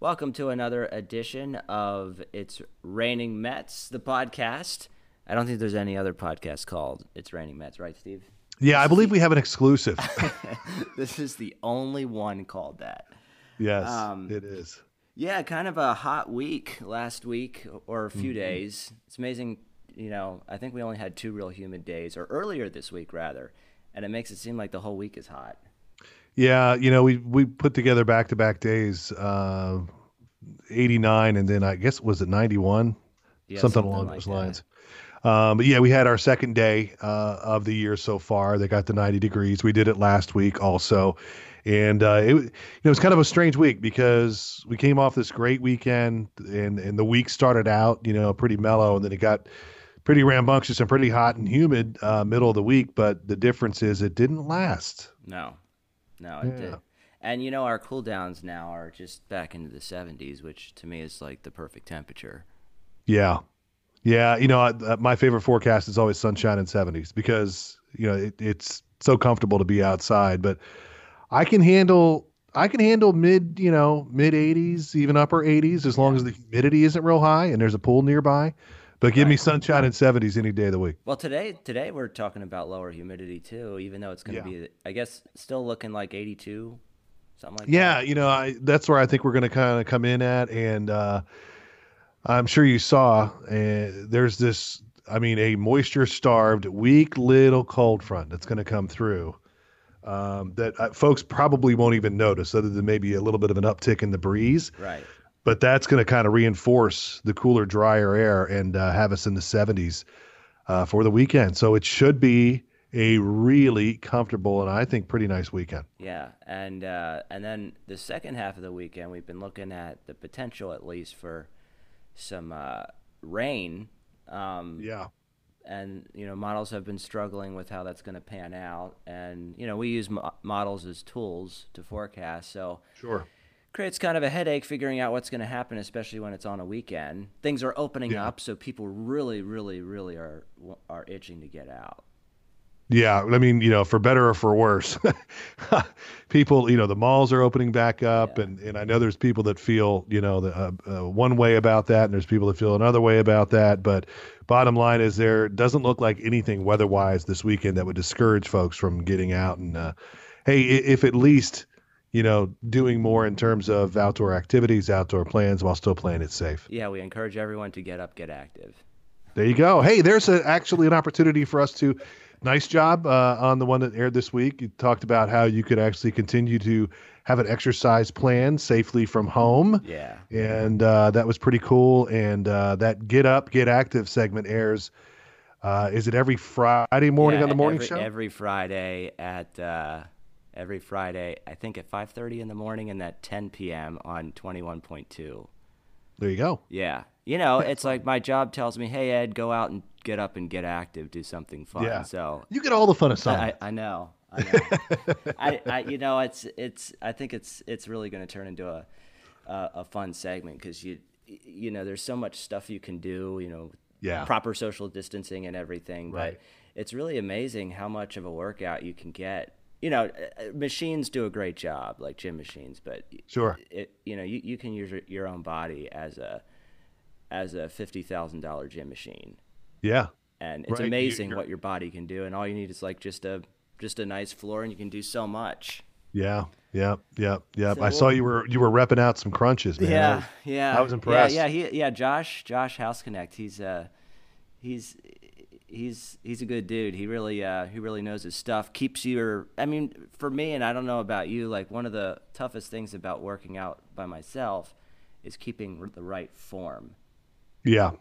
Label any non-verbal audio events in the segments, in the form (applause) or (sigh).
Welcome to another edition of It's Raining Mets, the podcast. I don't think there's any other podcast called It's Raining Mets, right, Steve? Yeah, I believe we have an exclusive. (laughs) this is the only one called that. yes, it is. Yeah, kind of a hot week last week or a Mm-hmm. few days. It's amazing, you know, I think we only had two real humid days, or earlier this week, rather, and it makes it seem like the whole week is hot. Yeah, you know, we we put together back to back days, uh, eighty nine, and then I guess was it ninety one, Yeah, something, something along like those that. lines. Um, but yeah, we had our second day uh, of the year so far. They got the ninety degrees. We did it last week also, and uh, it, you know, it was kind of a strange week because we came off this great weekend, and and the week started out, you know, pretty mellow, and then it got pretty rambunctious and pretty hot and humid uh, middle of the week. But the difference is it didn't last. No, no, it did. And you know, our cool downs now are just back into the 70s, which to me is like the perfect temperature. Yeah. Yeah. You know, I, uh, my favorite forecast is always sunshine and 70s because, you know, it, it's so comfortable to be outside. But I can handle, I can handle mid, you know, mid 80s, even upper 80s, as long as the humidity isn't real high and there's a pool nearby. But give me sunshine and 70s any day of the week. Well, today today we're talking about lower humidity too, even though it's going to Yeah. be, I guess, still looking like 82, something like that. Yeah, you know, I that's where I think we're going to kind of come in at, and uh, I'm sure you saw uh, there's this. I mean, a moisture-starved, weak little cold front that's going to come through. Um, that uh, folks probably won't even notice, other than maybe a little bit of an uptick in the breeze. Right. But that's going to kind of reinforce the cooler, drier air and uh, have us in the 70s uh, for the weekend. So it should be a really comfortable and I think pretty nice weekend. Yeah, and uh, and then the second half of the weekend, we've been looking at the potential, at least, for some uh, rain. Um, Yeah. and you know models have been struggling with how that's going to pan out and you know we use mo- models as tools to forecast so Sure. Creates kind of a headache figuring out what's going to happen especially when it's on a weekend things are opening Yeah. up so people really really really are are itching to get out Yeah, I mean, you know, for better or for worse, (laughs) people, you know, the malls are opening back up, Yeah. and and I know there's people that feel, you know, the, uh, uh, one way about that, and there's people that feel another way about that. But bottom line is, there doesn't look like anything weather-wise this weekend that would discourage folks from getting out and, uh, hey, if at least, you know, doing more in terms of outdoor activities, outdoor plans, while still playing it safe. yeah we encourage everyone to get up get active There you go. Hey, there's a, actually an opportunity for us to. Nice job uh, on the one that aired this week. You talked about how you could actually continue to have an exercise plan safely from home, yeah and uh, that was pretty cool. And uh, that Get Up, Get Active segment airs. Uh, is it every Friday morning Yeah, on the morning every, show? every friday at uh, every friday i think at 5.30 in the morning and at 10 p.m on 21.2 there you go. Yeah. You know, it's like my job tells me, hey, Ed, go out and get up and get active, do something fun. Yeah. So You get all the fun of summer. I, I know. I (laughs) know. I, I, you know, it's, it's, I think it's, it's really going to turn into a, a, a fun segment because you, you know, there's so much stuff you can do, you know, Yeah. proper social distancing and everything. Right. But it's really amazing how much of a workout you can get. You know, uh, machines do a great job, like gym machines, but Sure. it, you know, you, you can use your- own body as a as a fifty thousand dollar gym machine, Yeah. and it's Right, amazing what your body can do. And all you need is like just a just a nice floor, and you can do so much. Yeah. yeah, yeah, yeah. So I saw you were you were repping out some crunches, man. Yeah, yeah. I was impressed. Yeah, yeah, he, yeah. Josh, Josh House Connect. He's uh, he's he's he's a good dude. He really uh, he really knows his stuff. Keeps your. I mean, for me, and I don't know about you. Like one of the toughest things about working out by myself is keeping the right form. Yeah.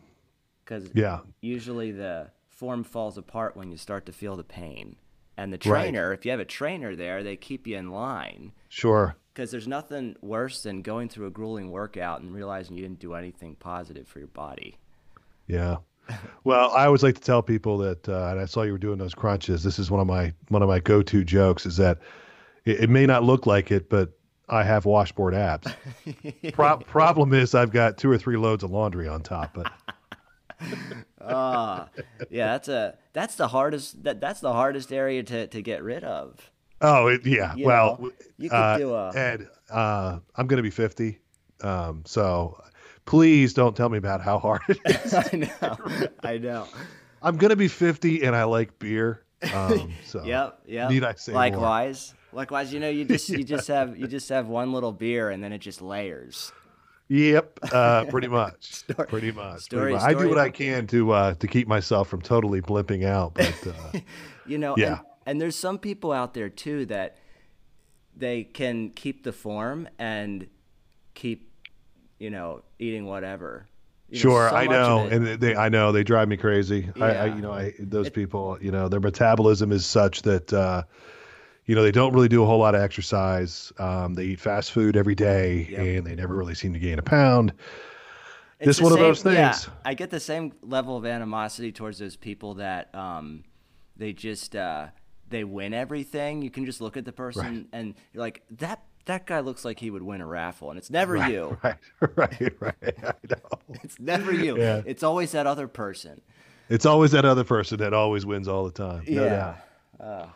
because Yeah. usually the form falls apart when you start to feel the pain. And the Right. trainer, if you have a trainer there, they keep you in line Sure. because there's nothing worse than going through a grueling workout and realizing you didn't do anything positive for your body. Yeah. Well, I always like to tell people that, uh, and I saw you were doing those crunches. This is one of my one of my go-to jokes is that it, it may not look like it, but I have washboard abs. (laughs) Pro- problem is I've got two or three loads of laundry on top. But (laughs) Ah, yeah, that's a that's the hardest that that's the hardest area to, to get rid of. oh, it, yeah. You well, know, you could uh, do a- Ed, uh, I'm going to be 50. Um, so please don't tell me about how hard it is. (laughs) I know. (laughs) I know. I'm gonna be 50 and I like beer. Um, (laughs) so Yep. Yep. Need I say more? Likewise. Likewise, you know, you just you just have you just have one little beer and then it just layers. Yep, uh, pretty much. Story- pretty much. story- pretty much. I do what I can to uh, to keep myself from totally blimping out, but uh, You know, Yeah. and, and there's some people out there too that they can keep the form and keep, you know, eating whatever. You sure, so I know, and they, I know they drive me crazy. I, I, Yeah. you know, I those people, you know, their metabolism is such that, uh, you know, they don't really do a whole lot of exercise. Um, they eat fast food every day, Yep. and they never really seem to gain a pound. It's the one of same- those yeah, things. I get the same level of animosity towards those people that um, they just uh, they win everything. You can just look at the person and you're like that. That guy looks like he would win a raffle, and it's never you. (laughs) Right, right, right. I know. (laughs) It's never you. Yeah. It's always that other person. It's always that other person that always wins all the time. No. Oh.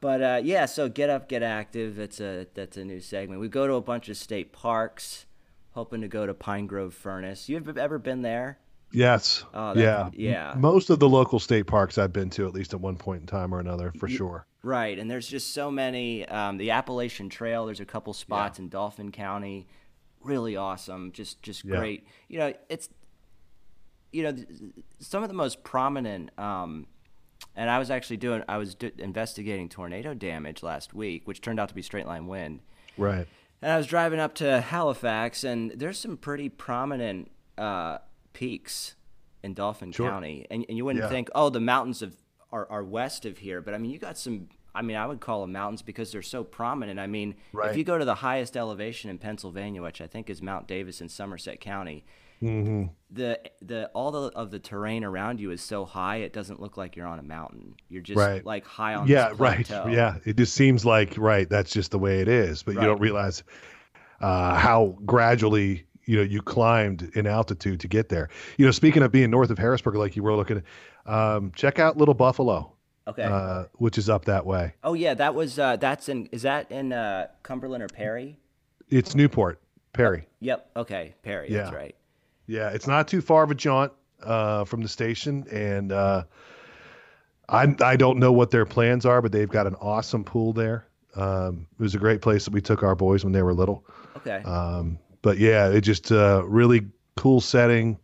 But uh, yeah, so get up, get active. That's a that's a new segment. We go to a bunch of state parks, hoping to go to Pine Grove Furnace. You have ever been there? Yes. Oh, yeah. yeah. Most of the local state parks I've been to at least at one point in time or another, for sure. Right, and there's just so many. Um, the Appalachian Trail. There's a couple spots in Dauphin County, really awesome. Just just Yeah. great. You know, it's you know th- some of the most prominent. Um, and I was actually doing. I was do, investigating tornado damage last week, which turned out to be straight line wind. Right. And I was driving up to Halifax, and there's some pretty prominent uh, peaks in Dauphin Sure. County. And, and you wouldn't Yeah. think, oh, the mountains of are, are west of here, but I mean, you got some. I mean, I would call them mountains because they're so prominent. I mean, Right. if you go to the highest elevation in Pennsylvania, which I think is Mount Davis in Somerset County, Mm-hmm. the the all the of the terrain around you is so high, it doesn't look like you're on a mountain. You're just Right. like high on Yeah, right. Yeah. It just seems like, right, that's just the way it is. But Right. you don't realize uh, how gradually, you know, you climbed in altitude to get there. You know, speaking of being north of Harrisburg, like you were looking at, um, check out Little Buffalo, Okay. uh, which is up that way. Oh yeah, that was uh, that's in is that in uh, Cumberland or Perry? It's Newport, Perry. Yep. Okay, Perry. That's Yeah. right. Yeah, it's not too far of a jaunt uh, from the station, and uh, I I don't know what their plans are, but they've got an awesome pool there. Um, it was a great place that we took our boys when they were little. Okay. Um, but yeah, it just uh, really cool setting.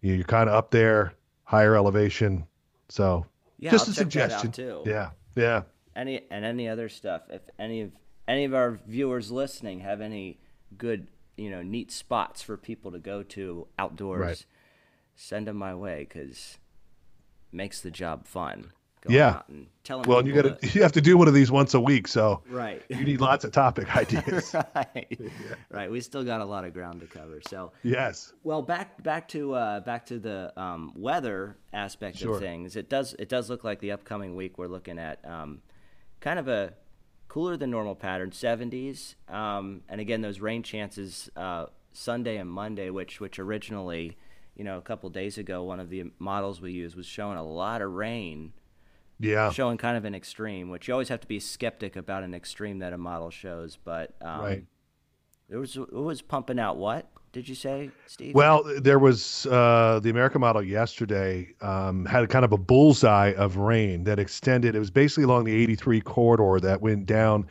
You- You're kind of up there, higher elevation. So yeah, just I'll a check that out, suggestion. too. Yeah, yeah. Any and any other stuff. If any of any of our viewers listening have any good, you know, neat spots for people to go to outdoors, Right. send them my way because makes the job fun. Yeah. telling Well, you got to (laughs) you have to do one of these once a week, so Right. you need lots of topic (laughs) ideas. right. (laughs) Right. We still got a lot of ground to cover. So yes. Well, back back to uh, back to the um, weather aspect Sure. of things. It does it does look like the upcoming week we're looking at um, kind of a cooler than normal pattern, 70s, um, and again those rain chances uh, Sunday and Monday, which which originally, you know, a couple days ago, one of the models we used was showing a lot of rain, Yeah. showing kind of an extreme, which you always have to be skeptic about an extreme that a model shows, but um, Right. it was it was pumping out what did you say, Steve? Well, there was uh, the American model yesterday um, had kind of a bullseye of rain that extended. It was basically along the 83 corridor that went down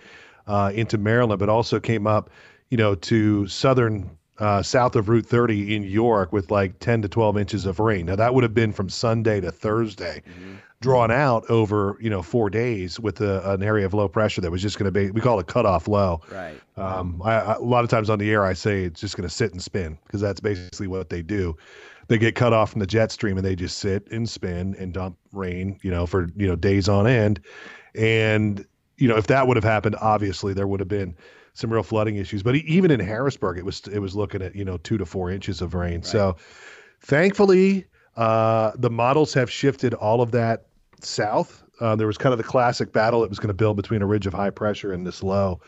uh, into Maryland, but also came up, you know, to southern uh, south of Route 30 in York with like 10 to 12 inches of rain. Now that would have been from Sunday to Thursday, drawn out over you know four days with a, an area of low pressure that was just going to be we call it cutoff low. right. Um, I, I, a lot of times on the air, I say it's just going to sit and spin because that's basically what they do. They get cut off from the jet stream and they just sit and spin and dump rain, you know, for you know days on end. And you know, if that would have happened, obviously there would have been some real flooding issues. But even in Harrisburg, it was it was looking at you know two to four inches of rain. So thankfully, uh, the models have shifted all of that south. Uh, there was kind of the classic battle that was going to build between a ridge of high pressure and this low.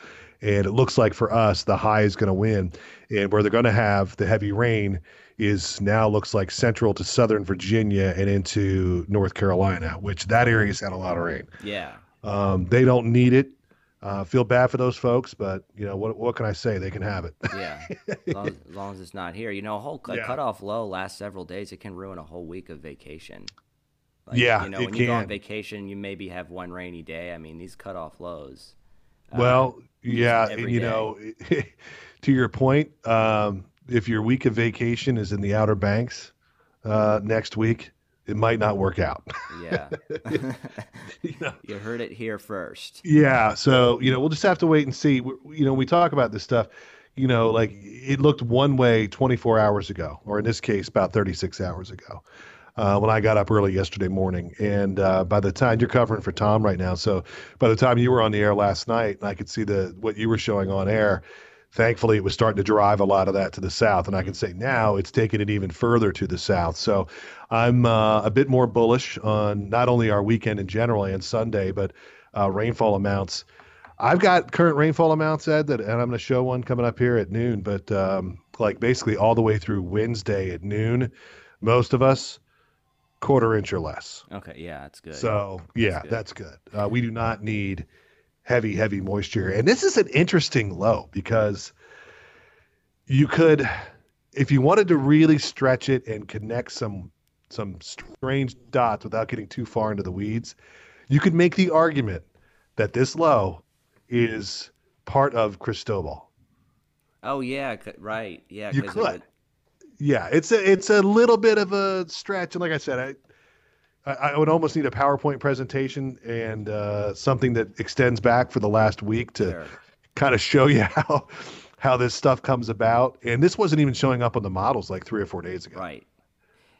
And it looks like for us, the high is going to win. And where they're going to have the heavy rain is now looks like central to southern Virginia and into North Carolina, which that area's had a lot of rain. Yeah. Um, they don't need it. Uh, feel bad for those folks, but you know what? What can I say? They can have it. Yeah, as (laughs) long as, as, long as it's not here. You know, a whole a Yeah. cutoff low lasts several days. It can ruin a whole week of vacation. Like, Yeah, you know, it when you go on can. vacation, you maybe have one rainy day. I mean, these cutoff lows. uh, Well, yeah, you day. know, (laughs) to your point, um, if your week of vacation is in the Outer Banks uh, next week, it might not work out. yeah, (laughs) (laughs) You know? you heard it here first. Yeah, so you know, we'll just have to wait and see. We- You know, we talk about this stuff. You know, like it looked one way 24 hours ago, or in this case, about 36 hours ago, uh, when I got up early yesterday morning. And uh, by the time you're covering for Tom right now, so by the time you were on the air last night, and I could see the what you were showing on air. Thankfully, it was starting to drive a lot of that to the south, and I can say now it's taking it even further to the south. So, I'm uh, a bit more bullish on not only our weekend in general and Sunday, but uh, rainfall amounts. I've got current rainfall amounts, Ed, that, and I'm going to show one coming up here at noon. But um, like basically all the way through Wednesday at noon, most of us quarter inch or less. Okay, yeah, that's good. So yeah, good. that's good. Uh, we do not need heavy, heavy moisture, and this is an interesting low because you could, if you wanted to really stretch it and connect some some strange dots without getting too far into the weeds, you could make the argument that this low is part of Cristobal. oh yeah, right, yeah. You could. would- Yeah, it's a it's a little bit of a stretch, and like I said, I I, would almost need a PowerPoint presentation and uh, something that extends back for the last week to kind of show you (laughs) how how this stuff comes about. And this wasn't even showing up on the models like three or four days ago. Right.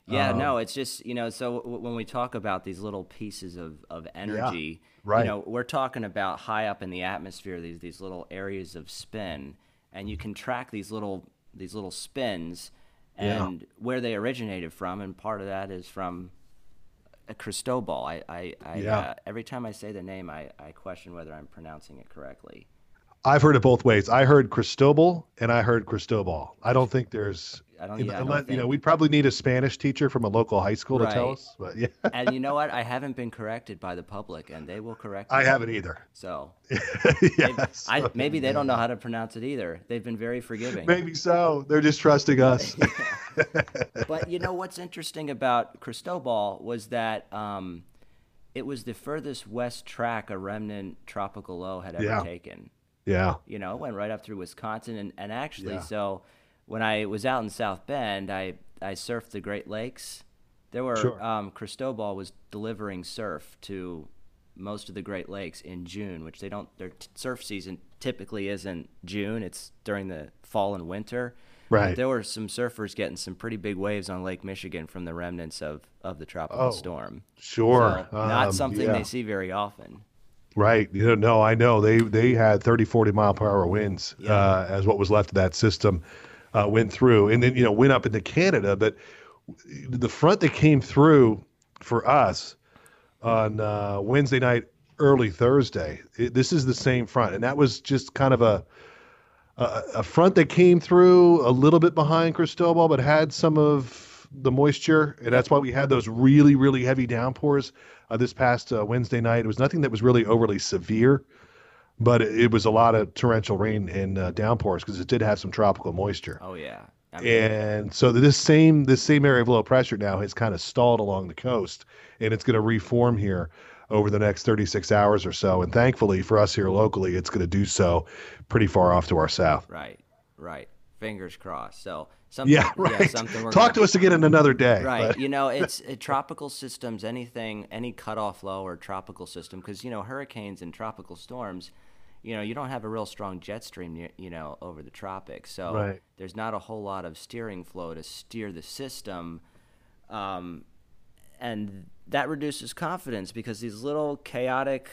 Yeah, Um, no, it's just, you know, so w- when we talk about these little pieces of, of energy, right. you know, we're talking about high up in the atmosphere, these these little areas of spin, and you can track these little these little spins Yeah. and where they originated from, and part of that is from uh, Cristobal. I, I, I Yeah. uh, every time I say the name, I, I question whether I'm pronouncing it correctly. I've heard it both ways. I heard Cristobal and I heard Cristobal. I don't think there's. I don't, yeah, I don't unless- you know, we'd probably need a Spanish teacher from a local high school to tell us. But yeah, (laughs) and you know what? I (laughs) haven't been corrected by the public, and they will correct me. I haven't either. So (laughs) yes. I, maybe they don't know how to pronounce it either. They've been very forgiving. Maybe so. They're just trusting us. But you know what's interesting about Cristobal was that um, it was the furthest west track a remnant tropical low had ever Yeah. taken. Yeah. You know, it went right up through Wisconsin, and, and actually, Yeah. so when I was out in South Bend, I I surfed the Great Lakes. There were Sure. um, Cristobal was delivering surf to most of the Great Lakes in June, which they don't. Their t- surf season typically isn't June; it's during the fall and winter. But Right. there were some surfers getting some pretty big waves on Lake Michigan from the remnants of, of the tropical Oh, storm. Sure. So, not Um, something yeah. they see very often. Right. You know, no, I know they they had 30, 40 mile per hour winds Yeah. uh, as what was left of that system uh, went through, and then you know went up into Canada. But the front that came through for us on uh, Wednesday night, early Thursday, it, this is the same front, and that was just kind of a a, a front that came through a little bit behind Cristobal, but had some of the moisture, and that's why we had those really, really heavy downpours uh, this past uh, Wednesday night. It was nothing that was really overly severe, but it, it was a lot of torrential rain and uh, downpours because it did have some tropical moisture. Oh yeah. I mean, And so this same this same area of low pressure now has kind of stalled along the coast, and it's going to reform here over the next 36 hours or so. And thankfully for us here locally, it's going to do so pretty far off to our south. Right, right. Fingers crossed. So something, (laughs) Yeah, right. something we're Talk to us again in (laughs) another day. Right. but- You know, it's (laughs) uh, tropical systems. Anything, any cutoff low or tropical system, because you know hurricanes and tropical storms. You know, you don't have a real strong jet stream, near- you know, over the tropics. So Right. there's not a whole lot of steering flow to steer the system, um, and that reduces confidence because these little chaotic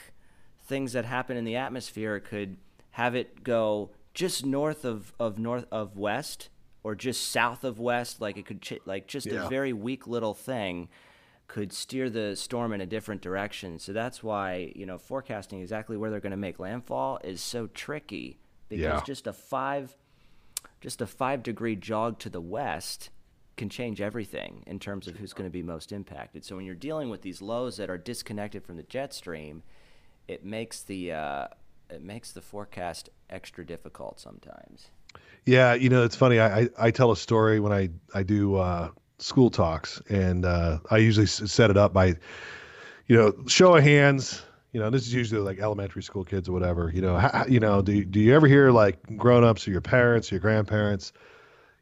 things that happen in the atmosphere could have it go just north of, of north of west or just south of west like it could ch- like just Yeah. a very weak little thing could steer the storm in a different direction so that's why you know forecasting exactly where they're going to make landfall is so tricky because Yeah. just a five just a five degree jog to the west can change everything in terms of who's going to be most impacted. So when you're dealing with these lows that are disconnected from the jet stream, it makes the uh, it makes the forecast extra difficult sometimes. Yeah, you know, it's funny. I, I, I tell a story when I I do uh, school talks, and uh, I usually set it up by, you know, show of hands. You know, this is usually like elementary school kids or whatever. You know, how, you know, do do you ever hear like grown ups or your parents, or your grandparents,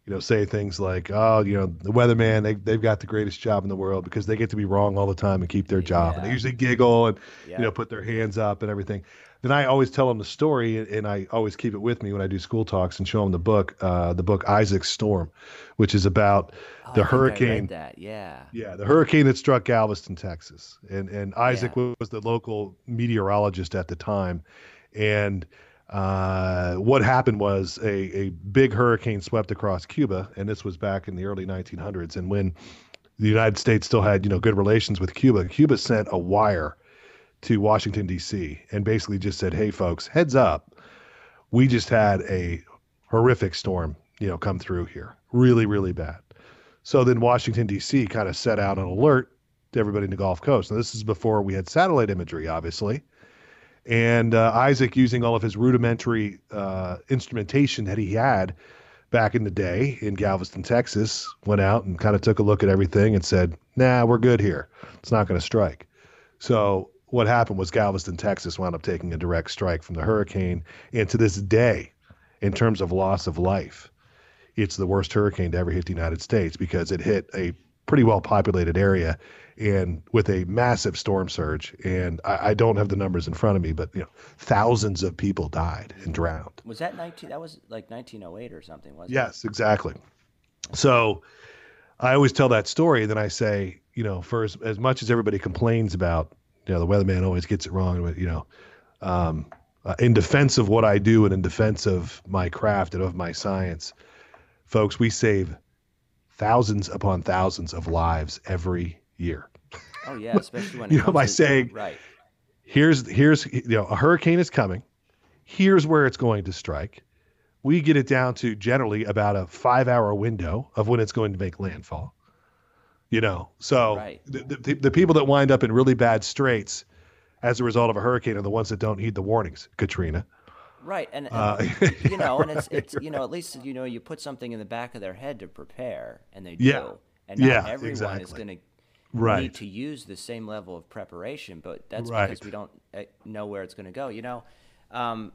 you know, say things like, "Oh, you know, the weatherman, they they've got the greatest job in the world because they get to be wrong all the time and keep their job." And they usually giggle and Yeah. you know put their hands up and everything. Then I always tell them the story, and- I always keep it with me when I do school talks and show them the book, uh, the book Isaac's Storm, which is about Oh, the I think I read hurricane. that, yeah. Yeah, the hurricane that struck Galveston, Texas, and and Isaac was the local meteorologist at the time, and uh, what happened was a a big hurricane swept across Cuba, and this was back in the early 1900s, and when the United States still had you know good relations with Cuba, Cuba sent a wire to Washington D.C. and basically just said, "Hey, folks, heads up, we just had a horrific storm, you know, come through here, really, really bad." So then Washington D.C. kind of set out an alert to everybody in the Gulf Coast. Now this is before we had satellite imagery, obviously, and uh, Isaac, using all of his rudimentary uh, instrumentation that he had back in the day in Galveston, Texas, went out and kind of took a look at everything and said, "Nah, we're good here. It's not going to strike." So what happened was Galveston, Texas, wound up taking a direct strike from the hurricane, and to this day, in terms of loss of life, it's the worst hurricane to ever hit the United States because it hit a pretty well populated area and with a massive storm surge. And I, I don't have the numbers in front of me, but you know, thousands of people died and drowned. Was that 19 that was like 1908 or something, wasn't it? Yes, exactly. So I always tell that story. Then I say, you know, for as, as much as everybody complains about, you know, the weatherman always gets it wrong, but, you know, um, uh, in defense of what I do and in defense of my craft and of my science, folks, we save thousands upon thousands of lives every year. Oh yeah, especially when (laughs) You know, by to- saying- right. here's here's you know a hurricane is coming here's where it's going to strike we get it down to generally about a five hour window of when it's going to make landfall you know so Right. the, the, the people that wind up in really bad straits as a result of a hurricane are the ones that don't heed the warnings katrina Right, and, and Uh, (laughs) you know, and it's it's you know at least you know you put something in the back of their head to prepare, and they do. Yeah. And not Yeah, everyone is exactly. going to need to use the same level of preparation, but that's Right. because we don't uh, know where it's going to go. You know, um,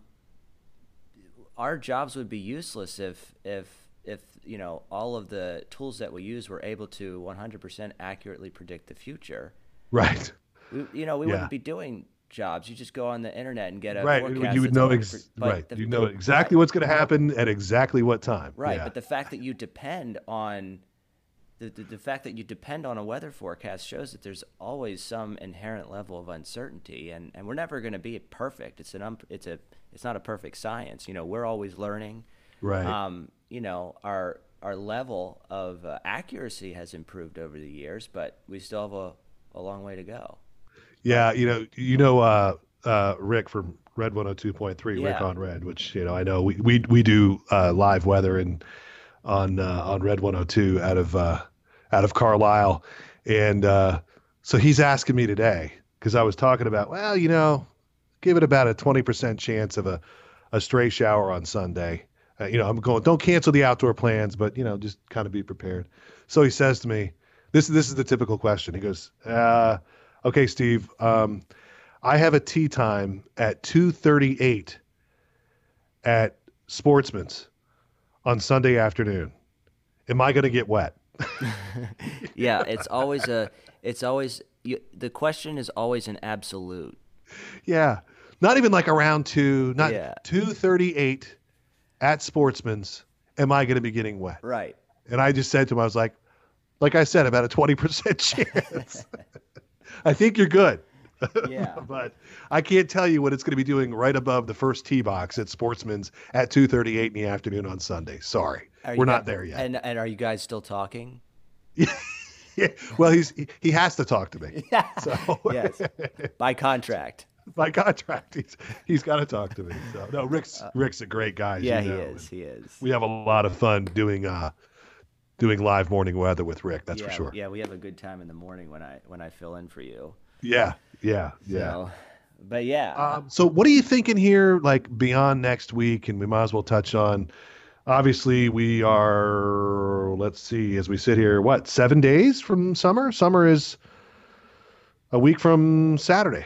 our jobs would be useless if if if you know all of the tools that we use were able to 100% accurately predict the future. right We, you know, we Yeah. wouldn't be doing jobs. You just go on the internet and get a right forecast you would know ex- right the- you know exactly what's going to happen at exactly what time Right, Yeah. but the fact that you depend on the, the the fact that you depend on a weather forecast shows that there's always some inherent level of uncertainty, and, and we're never going to be perfect. It's an um, it's a it's not a perfect science. You know, we're always learning. Right. Um, you know, our our level of uh, accuracy has improved over the years, but we still have a, a long way to go. Yeah, you know, you know, uh, uh, Rick from Red 102.3, Rick on Red, which you know, I know we we we do uh, live weather and on uh, on Red 102 out of uh, out of Carlisle, and uh, so he's asking me today because I was talking about, well, you know, give it about a 20% chance of a a stray shower on Sunday. Uh, you know, I'm going, don't cancel the outdoor plans, but you know, just kind of be prepared. So he says to me, this this is the typical question. He goes, uh, okay, Steve, um, I have a tee time at 2:38 at Sportsman's on Sunday afternoon. Am I going to get wet? (laughs) Yeah, it's always a it's always you, the question is always an absolute. Yeah, not even like around two, not Yeah. 2:38 at Sportsman's. Am I going to be getting wet? Right. And I just said to him, I was like, like I said, about a 20% (laughs) chance. I think you're good. Yeah. (laughs) but I can't tell you what it's going to be doing right above the first tee box at Sportsman's at 2:38 in the afternoon on Sunday. Sorry, we're not there yet. And and are you guys still talking? (laughs) yeah, well, he's he, he has to talk to me. So yes. By contract. (laughs) by contract, he's he's got to talk to me. So no, Rick's Rick's a great guy. Uh, Yeah, you he is. He is. We have a lot of fun doing uh doing live morning weather with Rick. That's yeah, for sure. Yeah, we have a good time in the morning when I when I fill in for you. Yeah, yeah, yeah. So, but yeah. Um, so what are you thinking here, like beyond next week? And we might as well touch on. Obviously, we are. Let's see, as we sit here, what seven days from summer? Summer is a week from Saturday.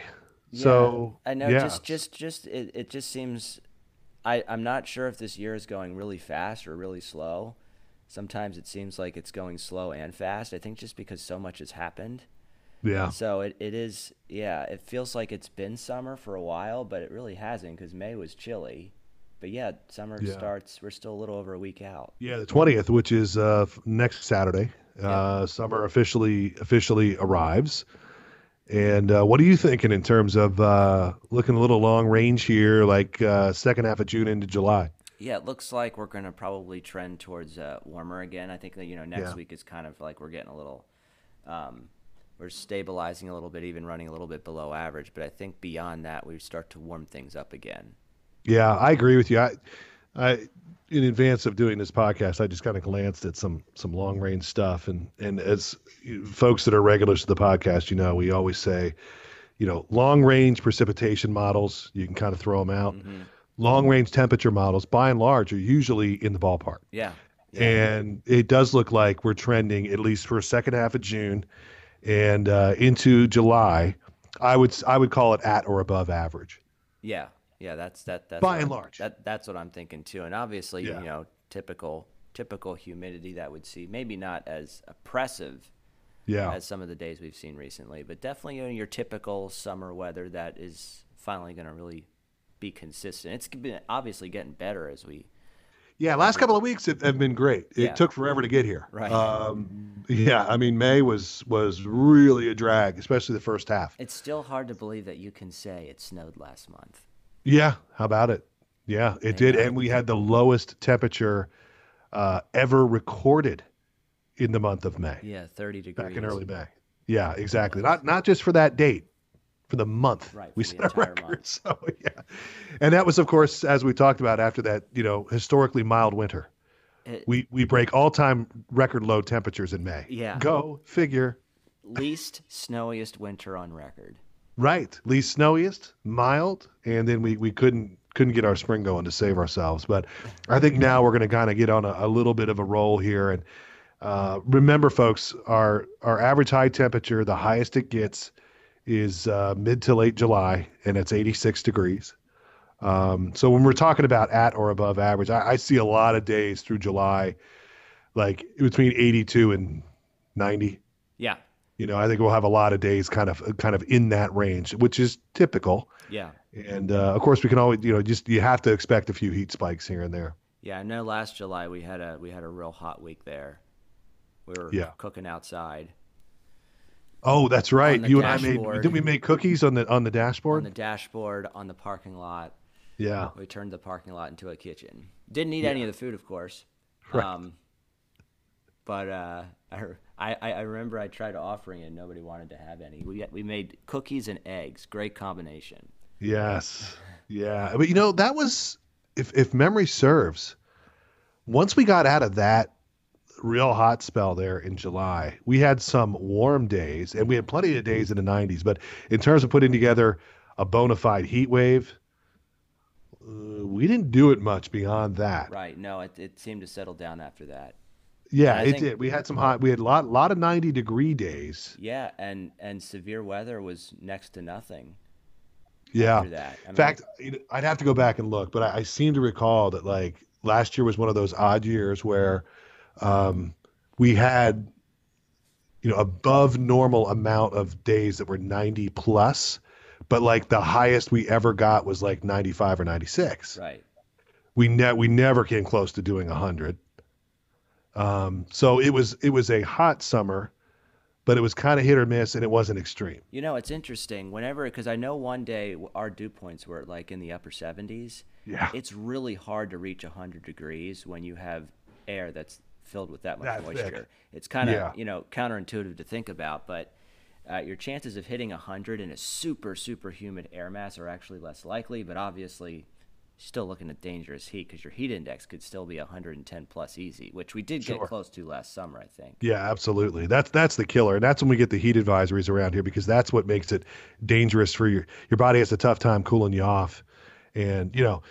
Yeah, so I know yeah. just just just it, it just seems I I'm not sure if this year is going really fast or really slow. Sometimes it seems like it's going slow and fast. I think just because so much has happened. yeah, So it, it is yeah, it feels like it's been summer for a while, but it really hasn't cuz May was chilly. But yeah, summer Yeah. starts we're still a little over a week out. yeah, the twentieth, which is uh, next Saturday. Uh, summer officially officially arrives. And uh, what are you thinking in terms of uh, looking a little long range here, like uh, second half of June into July? Yeah, it looks like we're going to probably trend towards uh, warmer again. I think that you know next Yeah. week is kind of like we're getting a little, um, we're stabilizing a little bit, even running a little bit below average. But I think beyond that, we start to warm things up again. Yeah, I agree with you. I, I, in advance of doing this podcast, I just kind of glanced at some some long range stuff, and and as folks that are regulars to the podcast, you know, we always say, you know, long range precipitation models, you can kind of throw them out. Mm-hmm. Long range temperature models, by and large, are usually in the ballpark, Yeah, and it does look like we're trending at least for a second half of June and uh, into July. I would I would call it at or above average. yeah, yeah. That's that. That's By what and I'm- large. That that's what I'm thinking too. And obviously, Yeah. you know, typical typical humidity that would see maybe not as oppressive Yeah. as some of the days we've seen recently, but definitely you know, your typical summer weather that is finally going to really be consistent. It's been obviously getting better as we. Yeah, last couple of weeks have, have been great. It Yeah. took forever to get here. Right. Um, yeah, I mean May was was really a drag, especially the first half. It's still hard to believe that you can say it snowed last month. Yeah, how about it? Yeah, it did, and we had the lowest temperature uh, ever recorded in the month of May, Yeah, thirty degrees. back in early May. Yeah, exactly. Not not just for that date, for the month. Right, we set a record. month. (laughs) So yeah, and that was, of course, as we talked about after that, you know, historically mild winter. It- We we break all time record low temperatures in May. Yeah. Go figure. Least snowiest winter on record. Right. Least snowiest, mild, and then we, we couldn't couldn't get our spring going to save ourselves. But I think now we're going to kind of get on a, a little bit of a roll here. And uh, remember, folks, our our average high temperature, the highest it gets, is uh, mid to late July, and it's 86 degrees. Um, so when we're talking about at or above average, I, I see a lot of days through July, like between 82 and 90. Yeah, You know, I think we'll have a lot of days kind of kind of in that range, which is typical. yeah, And uh, of course, we can always, you know, just you have to expect a few heat spikes here and there. yeah. I know last July we had a we had a real hot week there. We were Yeah. cooking outside Oh, that's right. You and I made didn't we make cookies on the on the dashboard? on the dashboard on the parking lot. yeah. We turned the parking lot into a kitchen. Didn't eat any of the food, of course. Right. Um, but uh, I, I I remember I tried offering it. Nobody wanted to have any. We we made cookies and eggs. Great combination. Yes. Yeah. But you know, that was if if memory serves, once we got out of that real hot spell there in July, we had some warm days and we had plenty of days in the 90s, but in terms of putting together a bona fide heat wave, uh, we didn't do it much beyond that. Right. No, it, it seemed to settle down after that. Yeah, it think- did. We had some hot we had a lot lot of 90 degree days. Yeah, and and severe weather was next to nothing Yeah. that. I In mean, fact, I'd have to go back and look, but I, I seem to recall that like last year was one of those odd years where um, we had, you know, above normal amount of days that were 90 plus, but like the highest we ever got was like 95 or 96. right. We ne- we never came close to doing 100. Um, so it was it was a hot summer, but it was kind of hit or miss, and it wasn't extreme. You know, it's interesting. Whenever, because I know one day our dew points were like in the upper 70s. Yeah. It's really hard to reach 100 degrees when you have air that's filled with that much That thick. moisture. It's kind of, Yeah. you know, counterintuitive to think about, but uh, your chances of hitting 100 in a super, super humid air mass are actually less likely, but obviously still looking at dangerous heat because your heat index could still be 110 plus easy, which we did Sure. get close to last summer, I think. Yeah, absolutely. That's that's the killer, and that's when we get the heat advisories around here because that's what makes it dangerous for your your body has a tough time cooling you off, and you know,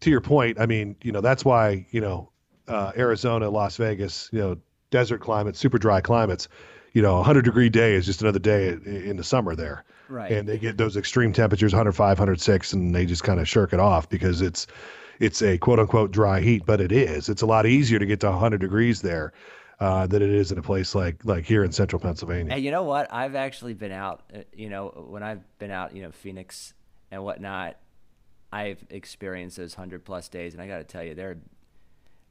to your point, I mean, you know, that's why you know, uh, Arizona, Las Vegas, you know, desert climates, super dry climates, you know, a hundred degree day is just another day in the summer there, Right. and they get those extreme temperatures, 105, 106, and they just kind of shirk it off because it's it's a quote unquote dry heat, but it is. It's a lot easier to get to 100 degrees there uh, than it is in a place like like here in central Pennsylvania. And you know what? I've actually been out. uh, You know, when I've been out, you know, Phoenix and whatnot, I've experienced those hundred plus days, and I got to tell you, they're.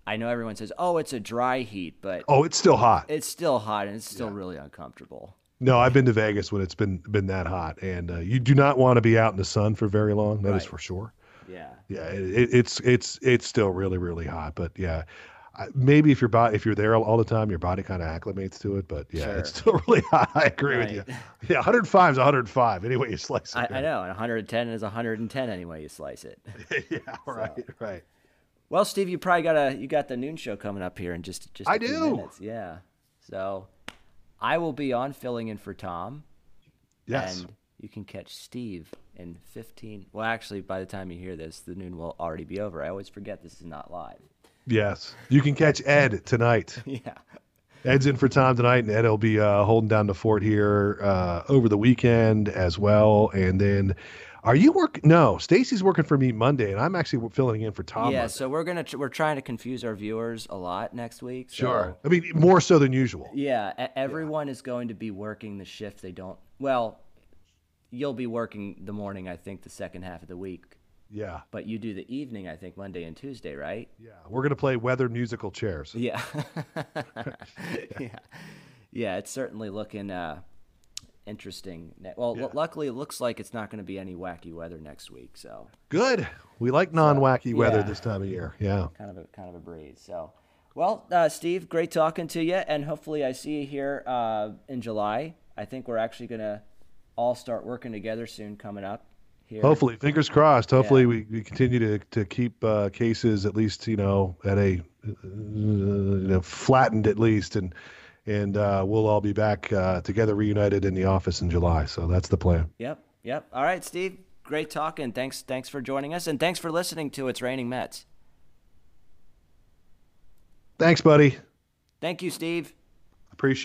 I know everyone says, "Oh, it's a dry heat," but Oh, it's still hot. it's still hot and it's still really uncomfortable. No, I've been to Vegas when it's been been that hot, and uh, you do not want to be out in the sun for very long. That is Right. for sure. Yeah. Yeah, it, it's it's it's still really really hot, but yeah. Maybe if your body, if you're there all, the time, your body kind of acclimates to it. But yeah, it's still (laughs) really hot. I agree with you. (laughs) Yeah, 105 is 105. Anyway, you slice it. I, I know, and 110 is 110 anyway you slice it. (laughs) yeah, right, right. Well, Steve, you probably got a you got the noon show coming up here in just just. I do. Minutes. Yeah. So, I will be on filling in for Tom. Yes. And you can catch Steve in 15. Well, actually, by the time you hear this, the noon will already be over. I always forget this is not live. Yes. You can catch Ed tonight. (laughs) yeah. Ed's in for Tom tonight, and Ed will be uh, holding down the fort here uh, over the weekend as well. And then, are you working? No, Stacy's working for me Monday, and I'm actually filling in for Tom. yeah. Monday. So we're gonna we're trying to confuse our viewers a lot next week. so- sure. I mean, more so than usual. Yeah, everyone is going to be working the shift they don't. Well, you'll be working the morning, I think, the second half of the week, Yeah. but you do the evening, I think, Monday and Tuesday, right? Yeah. We're gonna play weather musical chairs. Yeah. (laughs) yeah. Yeah, it's certainly looking uh, interesting. Well, Yeah. luckily, it looks like it's not going to be any wacky weather next week, so Good. We like non-wacky weather yeah. this time of year. Yeah. kind of a kind of a breeze. So, well, uh, Steve, great talking to you, and hopefully, I see you here uh, in July. I think we're actually going to all start working together soon, coming up here. Hopefully, fingers crossed. Hopefully, we, we continue to, to keep uh, cases at least you know at a uh, you know, flattened at least, and and uh, we'll all be back uh, together, reunited in the office in July. So that's the plan. Yep. Yep. All right, Steve. Great talking. Thanks. Thanks for joining us, and thanks for listening to It's Raining Mets. Thanks, buddy. Thank you, Steve. Appreciate.